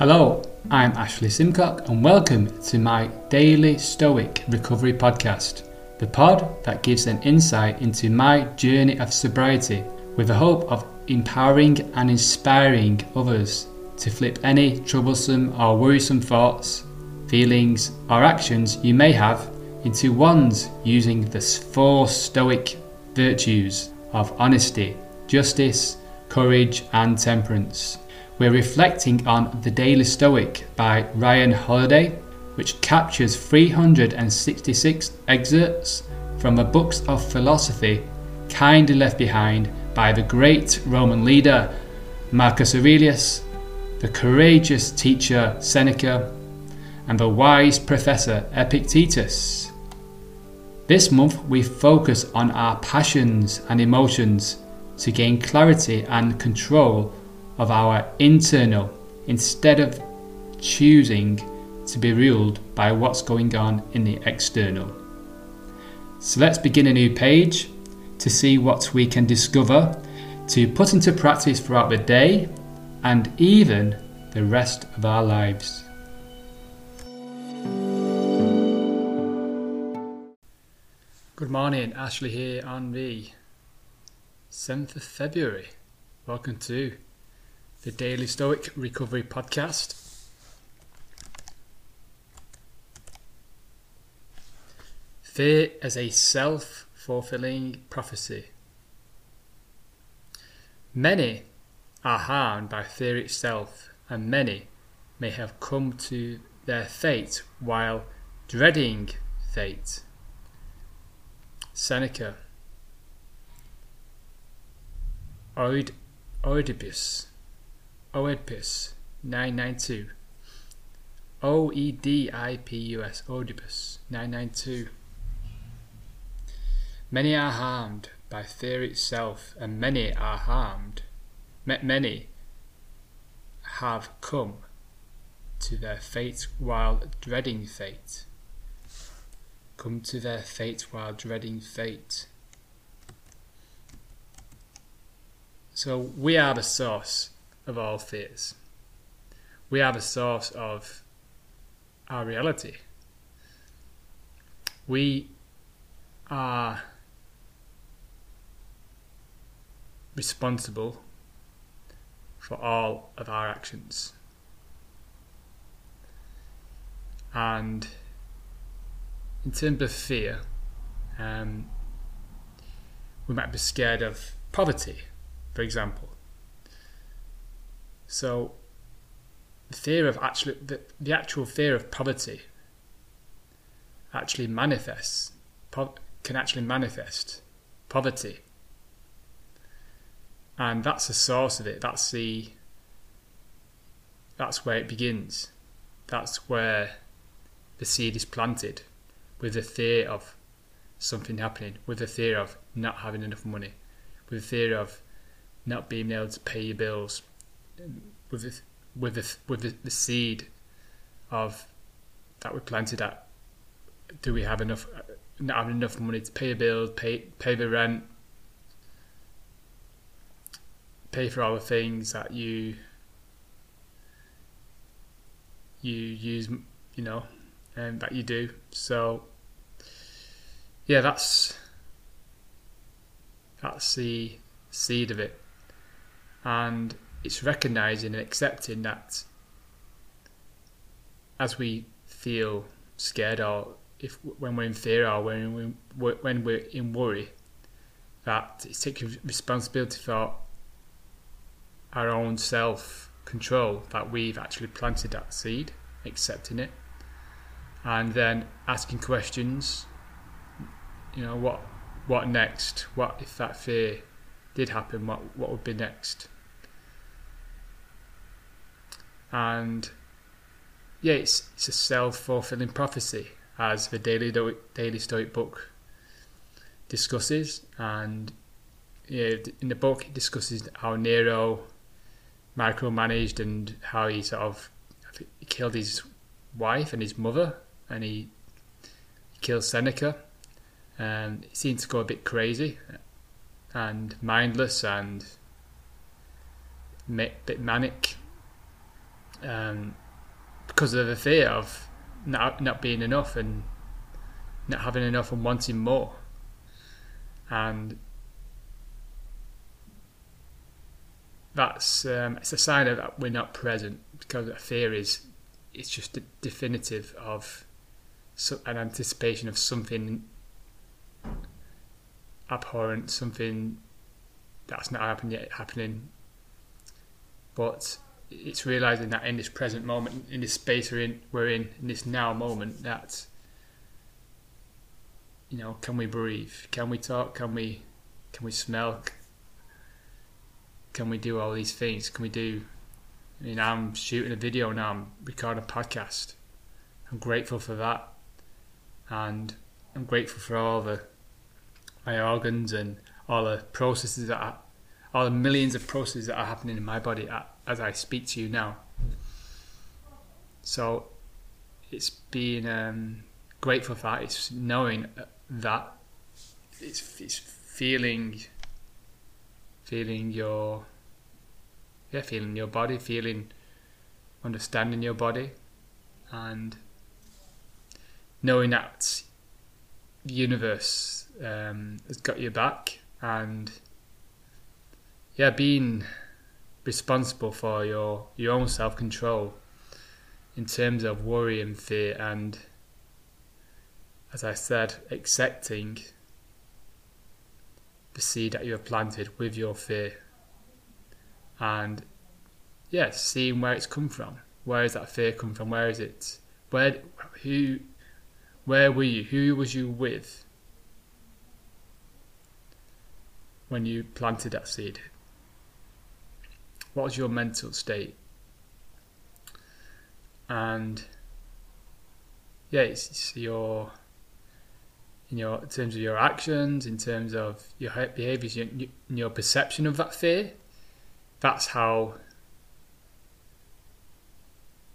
Hello, I'm Ashley Simcock, and welcome to my daily Stoic Recovery podcast, the pod that gives an insight into my journey of sobriety with the hope of empowering and inspiring others to flip any troublesome or worrisome thoughts, feelings, or actions you may have into ones using the four Stoic virtues of honesty, justice, courage, and temperance. We're reflecting on The Daily Stoic by Ryan Holiday, which captures 366 excerpts from the books of philosophy kindly left behind by the great Roman leader Marcus Aurelius, the courageous teacher Seneca, and the wise professor Epictetus. This month we focus on our passions and emotions to gain clarity and control of our internal instead of choosing to be ruled by what's going on in the external. So let's begin a new page to see what we can discover to put into practice throughout the day and even the rest of our lives. Good morning, Ashley here on the 7th of February. Welcome to the Daily Stoic Recovery Podcast. Fear as a self fulfilling prophecy. Many are harmed by fear itself, and many may have come to their fate while dreading fate. Seneca. Oed- Oedipus. Oedipus 992 O E D I P U S Oedipus 992 Many are harmed by fear itself and many are harmed many have come to their fate while dreading fate. Come to their fate while dreading fate. So we are the source of all fears. We are the source of our reality. We are responsible for all of our actions. And in terms of fear, um, we might be scared of poverty, for example. So the fear of actually the, the actual fear of poverty actually manifests po- can actually manifest poverty. And that's the source of it. That's the that's where it begins. That's where the seed is planted with the fear of something happening with the fear of not having enough money with the fear of not being able to pay your bills with the, with the, with the, the seed of that we planted at do we have enough uh, not having enough money to pay a bill pay pay the rent pay for all the things that you you use you know and that you do. So yeah that's that's the seed of it. And it's recognizing and accepting that as we feel scared or if when we're in fear or when we when we're in worry that it's taking responsibility for our own self control that we've actually planted that seed accepting it. And then asking questions you know what what next? What if that fear did happen? What what would be next and yeah, it's it's a self fulfilling prophecy, as the daily daily Stoic book discusses, and yeah, in the book it discusses how Nero micromanaged and how he sort of killed his wife and his mother, and he killed Seneca. And he seemed to go a bit crazy and mindless and a bit manic um, because of the fear of not not being enough and not having enough and wanting more, and that's um, it's a sign of that we're not present because a fear is it's just a definitive of an anticipation of something abhorrent, something that's not happened yet happening. But it's realizing that in this present moment, in this space we're in, we're in, in this now moment, that you know, can we breathe? Can we talk? Can we, can we smell? Can we do all these things? Can we do? I mean, I'm shooting a video now. I'm recording a podcast. I'm grateful for that, and I'm grateful for all the my organs and all the processes that all the millions of processes that are happening in my body as I speak to you now. So it's being um, grateful for that. It's knowing that it's, it's feeling feeling your yeah feeling your body feeling understanding your body and knowing that the universe um, has got your back and yeah, being responsible for your your own self control in terms of worry and fear and as I said, accepting the seed that you have planted with your fear and yeah, seeing where it's come from. Where is that fear come from? Where is it? Where who where were you? Who was you with when you planted that seed? What was your mental state? And yeah, it's, it's your in your in terms of your actions, in terms of your behaviours, your, your perception of that fear. That's how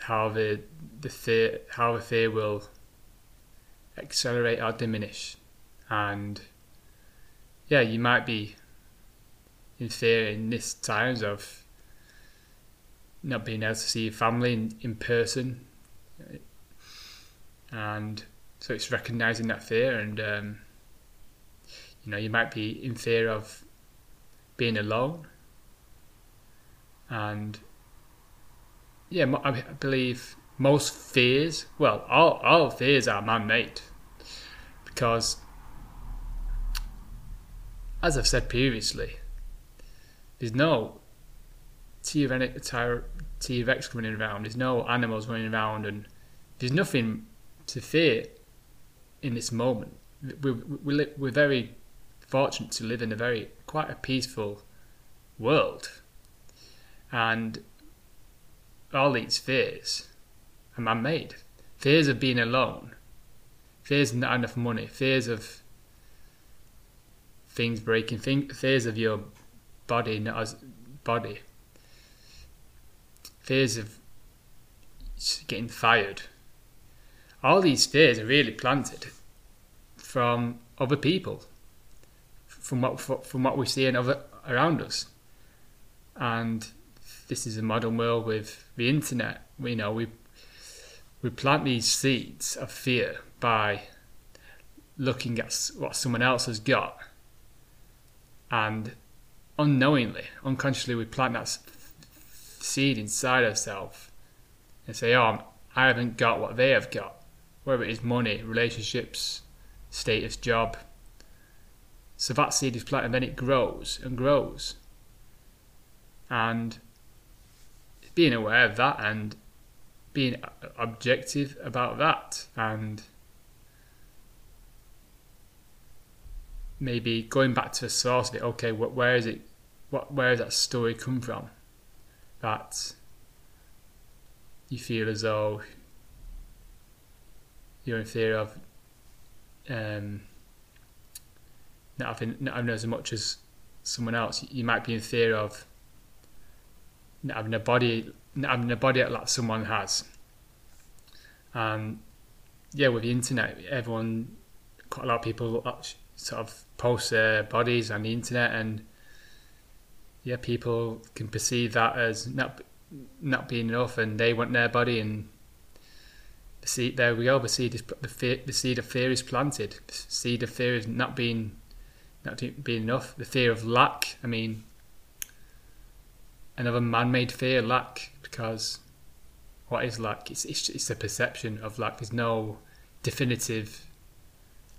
how the the fear how the fear will accelerate or diminish. And yeah, you might be in fear in this times of not being able to see your family in, in person. And so it's recognizing that fear and um, you know you might be in fear of being alone and yeah i believe most fears, well, all, all fears are man made. Because, as I've said previously, there's no T-Rex running around, there's no animals running around, and there's nothing to fear in this moment. We're, we're, we're very fortunate to live in a very, quite a peaceful world. And all these fears are man made. Fears of being alone, fears of not enough money, fears of things breaking, fears of your body not as body, fears of getting fired. All these fears are really planted from other people, from what from what we see in other around us, and this is a modern world with the internet. We know we we plant these seeds of fear by looking at what someone else has got and unknowingly unconsciously we plant that seed inside ourselves and say oh i haven't got what they have got whether it is money relationships status job. So that seed is planted and then it grows and grows. And being aware of that and being objective about that and maybe going back to the source of it okay where is it what where does that story come from that you feel as though you're in fear of um, not having not having as much as someone else you might be in fear of not having a body having a body like someone has. And yeah, with the internet, everyone, quite a lot of people sort of post their bodies on the internet, and yeah, people can perceive that as not not being enough, and they want their body, and the seed. There we go. The seed is the, fear, the seed of fear is planted. The seed of fear is not being not being enough. The fear of lack. I mean, another man-made fear, lack, because what is lack? It's it's, it's a perception of lack. There's no definitive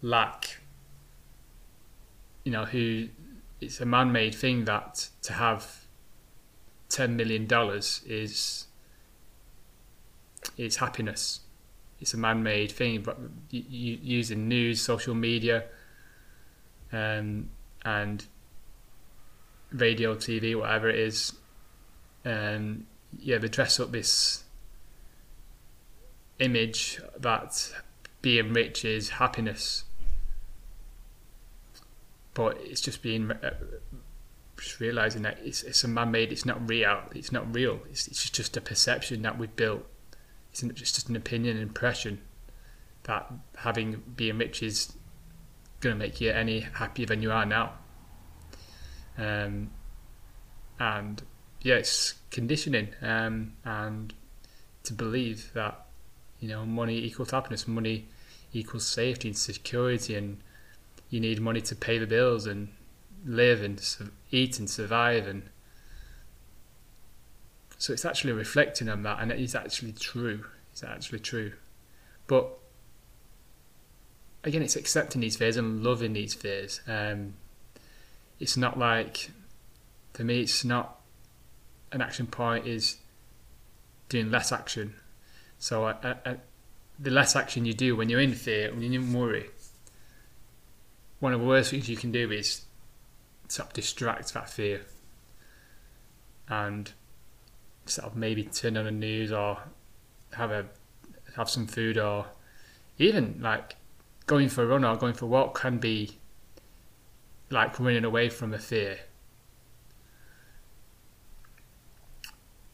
lack. You know, who it's a man-made thing that to have ten million dollars is is happiness. It's a man-made thing, but using news, social media, um, and radio, TV, whatever it is, um, yeah, they dress up this image that being rich is happiness, but it's just being uh, just realizing that it's, it's a man-made. It's not real. It's not real. It's, it's just a perception that we've built. It's just an opinion, impression that having being rich is going to make you any happier than you are now. Um, and yeah, it's conditioning um, and to believe that you know money equals happiness, money equals safety and security, and you need money to pay the bills and live and eat and survive, and so it's actually reflecting on that, and it is actually true. It's actually true, but again, it's accepting these fears and loving these fears. Um, it's not like for me, it's not an action point is doing less action. So uh, uh, the less action you do when you're in fear, when you're in worry, one of the worst things you can do is sort of distract that fear and sort of maybe turn on the news or have a have some food or even like going for a run or going for a walk can be like running away from a fear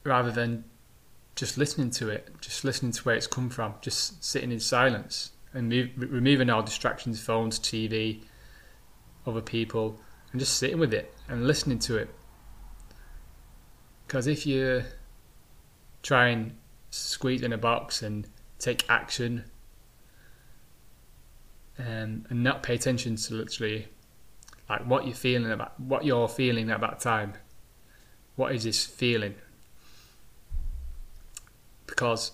rather than just listening to it, just listening to where it's come from, just sitting in silence and move, removing all distractions, phones, TV, other people, and just sitting with it and listening to it. Because if you try and squeeze in a box and take action um, and not pay attention to literally like what you're feeling about what you're feeling at that time. What is this feeling? Because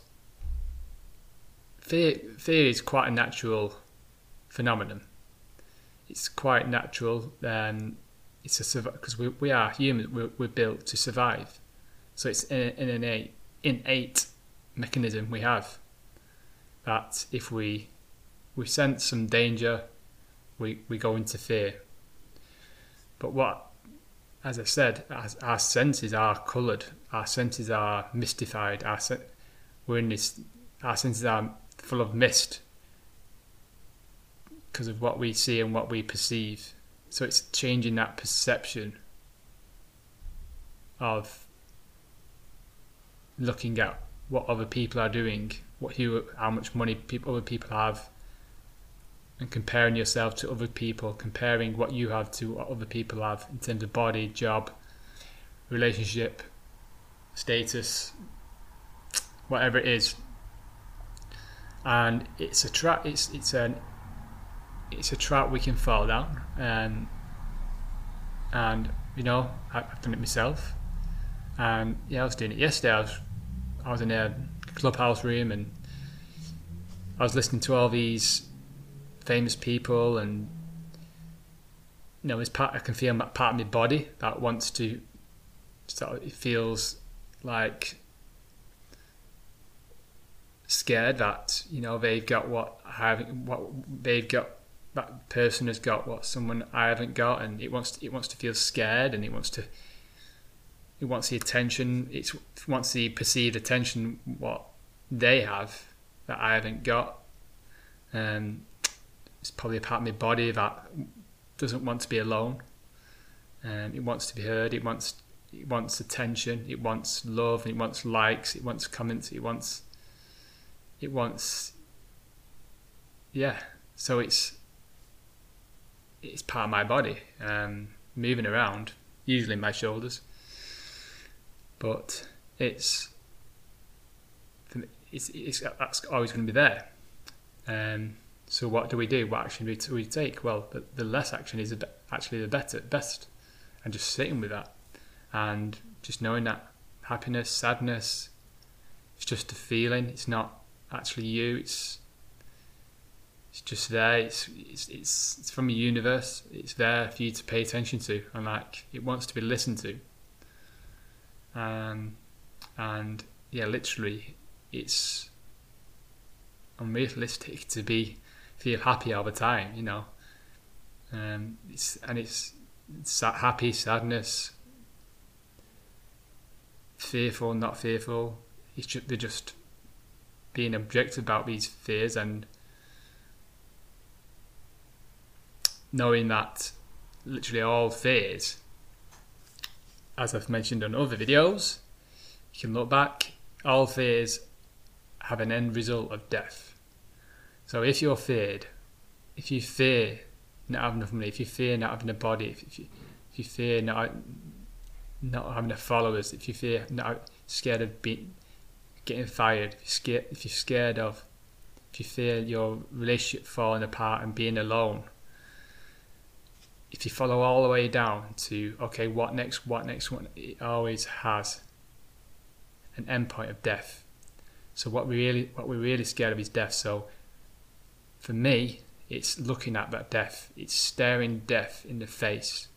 fear fear is quite a natural phenomenon. It's quite natural. Um, it's a because we, we are humans. We're, we're built to survive, so it's an, an innate innate mechanism we have that if we we sense some danger, we, we go into fear. But what, as I said, as our senses are coloured, our senses are mystified, our sen- we're in this, our senses are full of mist because of what we see and what we perceive. So it's changing that perception of looking at what other people are doing, what how much money people, other people have, and comparing yourself to other people, comparing what you have to what other people have in terms of body, job, relationship, status, whatever it is. And it's a trap. It's it's an it's a trap we can fall down. And and you know I've done it myself. And yeah, I was doing it yesterday. I was I was in a clubhouse room and I was listening to all these famous people and you know it's part I can feel part of my body that wants to sort of it feels like scared that you know they've got what having what they've got that person has got what someone I haven't got and it wants to, it wants to feel scared and it wants to it wants the attention it wants the perceived attention what they have that I haven't got um, it's probably a part of my body that doesn't want to be alone. Um, it wants to be heard. It wants it wants attention. It wants love. It wants likes. It wants comments. It wants it wants yeah. So it's it's part of my body, um, moving around, usually my shoulders. But it's it's, it's that's always going to be there. Um, so what do we do? What action do we take? Well, the, the less action is actually the better, best, and just sitting with that, and just knowing that happiness, sadness, it's just a feeling. It's not actually you. It's it's just there. It's it's it's, it's from the universe. It's there for you to pay attention to, and like it wants to be listened to. Um, and yeah, literally, it's unrealistic to be feel happy all the time, you know. Um, it's, and it's, it's happy, sadness, fearful, not fearful. It's just, they're just being objective about these fears and knowing that literally all fears, as I've mentioned on other videos, you can look back, all fears have an end result of death. So if you're feared, if you fear not having enough money, if you fear not having a body, if you, if you fear not not having enough followers, if you fear not scared of being getting fired, if you're scared, if you're scared of, if you fear your relationship falling apart and being alone, if you follow all the way down to okay, what next, what next, what it always has an endpoint of death. So what we really, what we're really scared of is death. So for me, it's looking at that death. It's staring death in the face,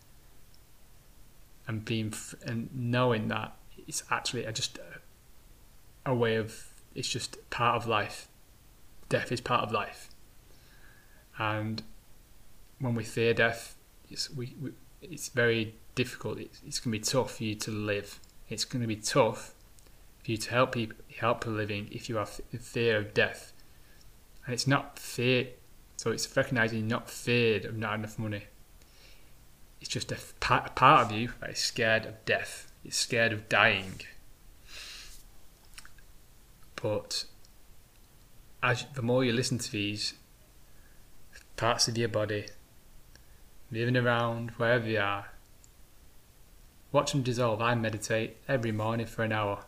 and being and knowing that it's actually just a, a way of. It's just part of life. Death is part of life, and when we fear death, it's we, we it's very difficult. It's, it's going to be tough for you to live. It's going to be tough for you to help people help a living if you have fear of death and it's not fear. So it's recognizing you're not feared of not enough money. It's just a part, part of you that is scared of death. It's scared of dying. But as the more you listen to these parts of your body, moving around wherever you are, watch them dissolve. I meditate every morning for an hour.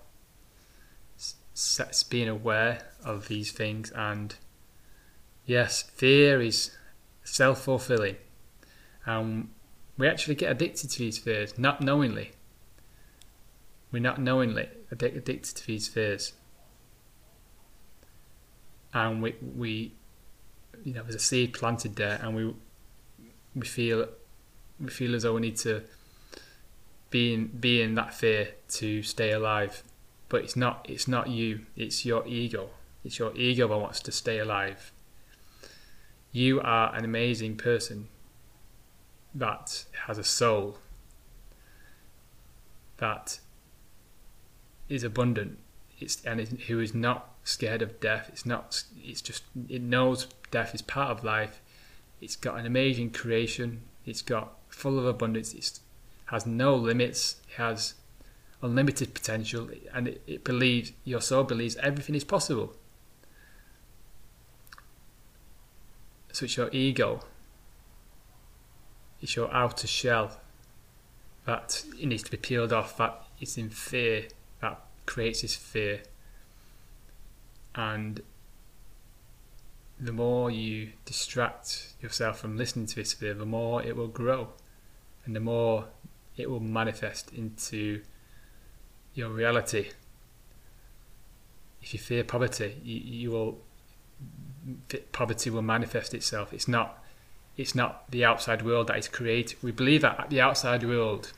It's being aware of these things and Yes, fear is self fulfilling. And um, we actually get addicted to these fears, not knowingly. We're not knowingly addicted to these fears. And we, we you know, there's a seed planted there, and we we feel we feel as though we need to be in be in that fear to stay alive. But it's not it's not you, it's your ego. It's your ego that wants to stay alive you are an amazing person that has a soul that is abundant it's and it, who is not scared of death it's not it's just it knows death is part of life it's got an amazing creation. It's got full of abundance. It has no limits. It has unlimited potential. And it, it believes your soul believes everything is possible. So it's your ego, it's your outer shell that it needs to be peeled off, that is in fear, that creates this fear. And the more you distract yourself from listening to this fear, the more it will grow and the more it will manifest into your reality. If you fear poverty, you, you will poverty will manifest itself. It's not it's not the outside world that is creating. We believe that the outside world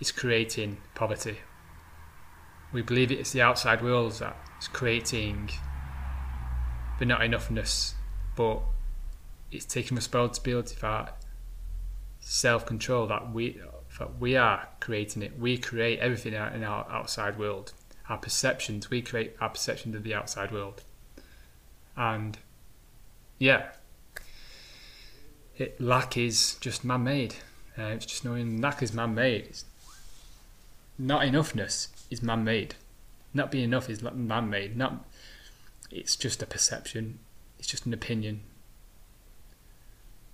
is creating poverty. We believe it's the outside world that is creating the not enoughness, but it's taking responsibility for self control that we that we are creating it. We create everything in our outside world. Our perceptions, we create our perceptions of the outside world. And yeah, it, lack is just man made. Uh, it's just knowing lack is man made. Not enoughness is man made. Not being enough is man made. Not. It's just a perception. It's just an opinion.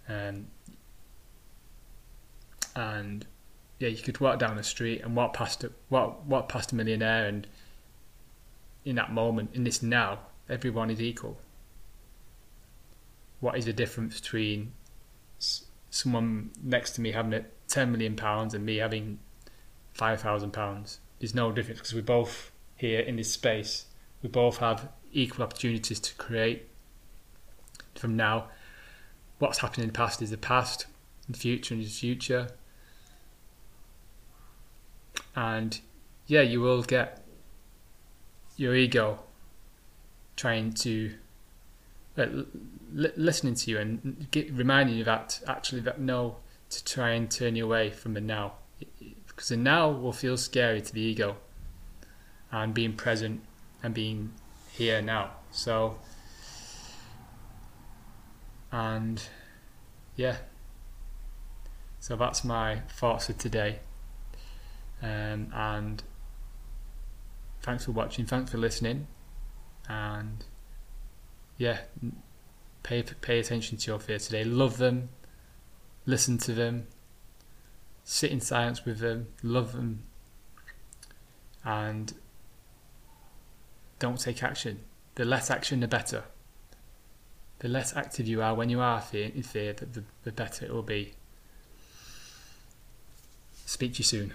Um, and yeah, you could walk down the street and walk past a walk, walk past a millionaire, and in that moment, in this now, everyone is equal. What is the difference between someone next to me having 10 million pounds and me having 5,000 pounds? There's no difference because we're both here in this space. We both have equal opportunities to create from now. What's happened in the past is the past, the future is the future. And yeah, you will get your ego trying to uh, listening to you and get, reminding you that actually that no to try and turn you away from the now because the now will feel scary to the ego and being present and being here now. So and yeah. So that's my thoughts for today. Um, and thanks for watching thanks for listening. And yeah pay pay attention to your fear today. Love them. Listen to them. Sit in silence with them. Love them. And don't take action. The less action the better. The less active you are when you are in fear the, the better it will be. Speak to you soon